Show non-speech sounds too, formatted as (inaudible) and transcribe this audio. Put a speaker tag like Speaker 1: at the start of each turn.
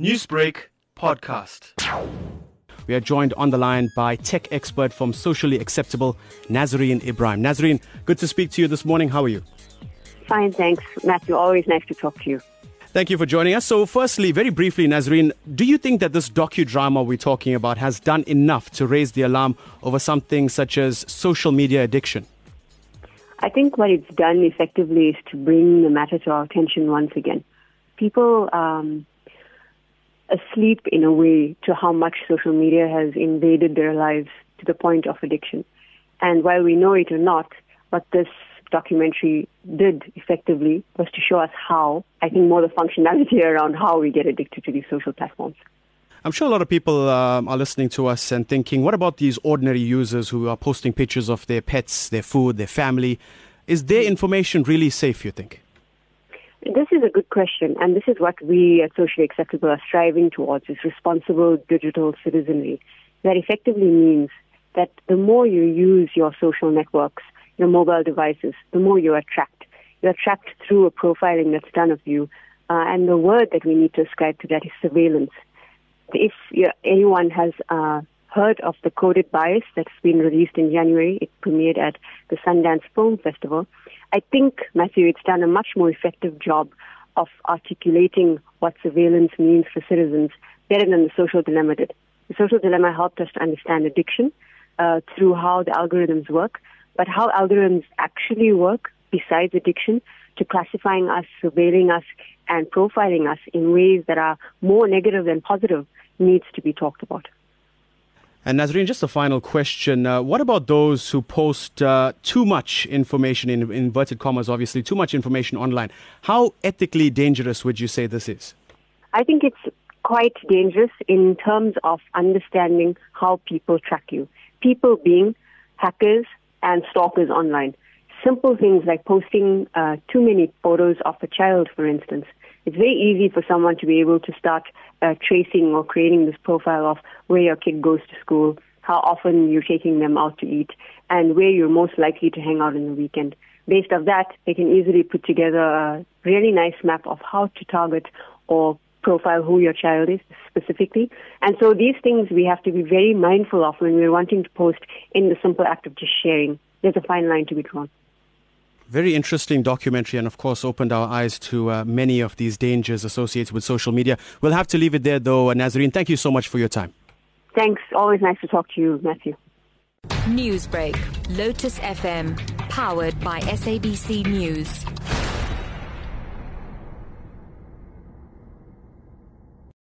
Speaker 1: Newsbreak podcast. We are joined on the line by tech expert from Socially Acceptable, Nazreen Ebrahim. Nazreen, good to speak to you this morning. How are you?
Speaker 2: Fine, thanks, Matthew. Always nice to talk to you.
Speaker 1: Thank you for joining us. So, firstly, very briefly, Nazreen, do you think that this docudrama we're talking about has done enough to raise the alarm over something such as social media addiction?
Speaker 2: I think what it's done effectively is to bring the matter to our attention once again. People um, asleep in a way to how much social media has invaded their lives to the point of addiction. And while we know it or not, what this documentary did effectively was to show us how, I think more the functionality (laughs) around how we get addicted to these social platforms.
Speaker 1: I'm sure a lot of people um, are listening to us and thinking, what about these ordinary users who are posting pictures of their pets, their food, their family? Is their information really safe, you think?
Speaker 2: This is a good question, and this is what we at Socially Acceptable are striving towards, is responsible digital citizenry. That effectively means that the more you use your social networks, your mobile devices, the more you are tracked. You're tracked through a profiling that's done of you, uh, and the word that we need to ascribe to that is surveillance. If anyone has uh, heard of the Coded Bias that's been released in January, it premiered at the Sundance Film Festival. I think, Matthew, it's done a much more effective job of articulating what surveillance means for citizens better than the social dilemma did. The social dilemma helped us to understand addiction uh, through how the algorithms work, but how algorithms actually work besides addiction to classifying us, surveilling us, and profiling us in ways that are more negative than positive needs to be talked about.
Speaker 1: And Nazreen, just a final question. Uh, what about those who post uh, too much information, in inverted commas, obviously, too much information online? How ethically dangerous would you say this is?
Speaker 2: I think it's quite dangerous in terms of understanding how people track you. People being hackers and stalkers online. Simple things like posting uh, too many photos of a child, for instance. It's very easy for someone to be able to start uh, tracing or creating this profile of where your kid goes to school, how often you're taking them out to eat, and where you're most likely to hang out in the weekend. Based off that, they can easily put together a really nice map of how to target or profile who your child is specifically. And so these things we have to be very mindful of when we're wanting to post in the simple act of just sharing. There's a fine line to be drawn.
Speaker 1: Very interesting documentary, and of course, opened our eyes to uh, many of these dangers associated with social media. We'll have to leave it there, though. Nazreen, thank you so much for your time.
Speaker 2: Thanks. Always nice to talk to you, Matthew.
Speaker 3: Newsbreak, Lotus FM, powered by SABC News.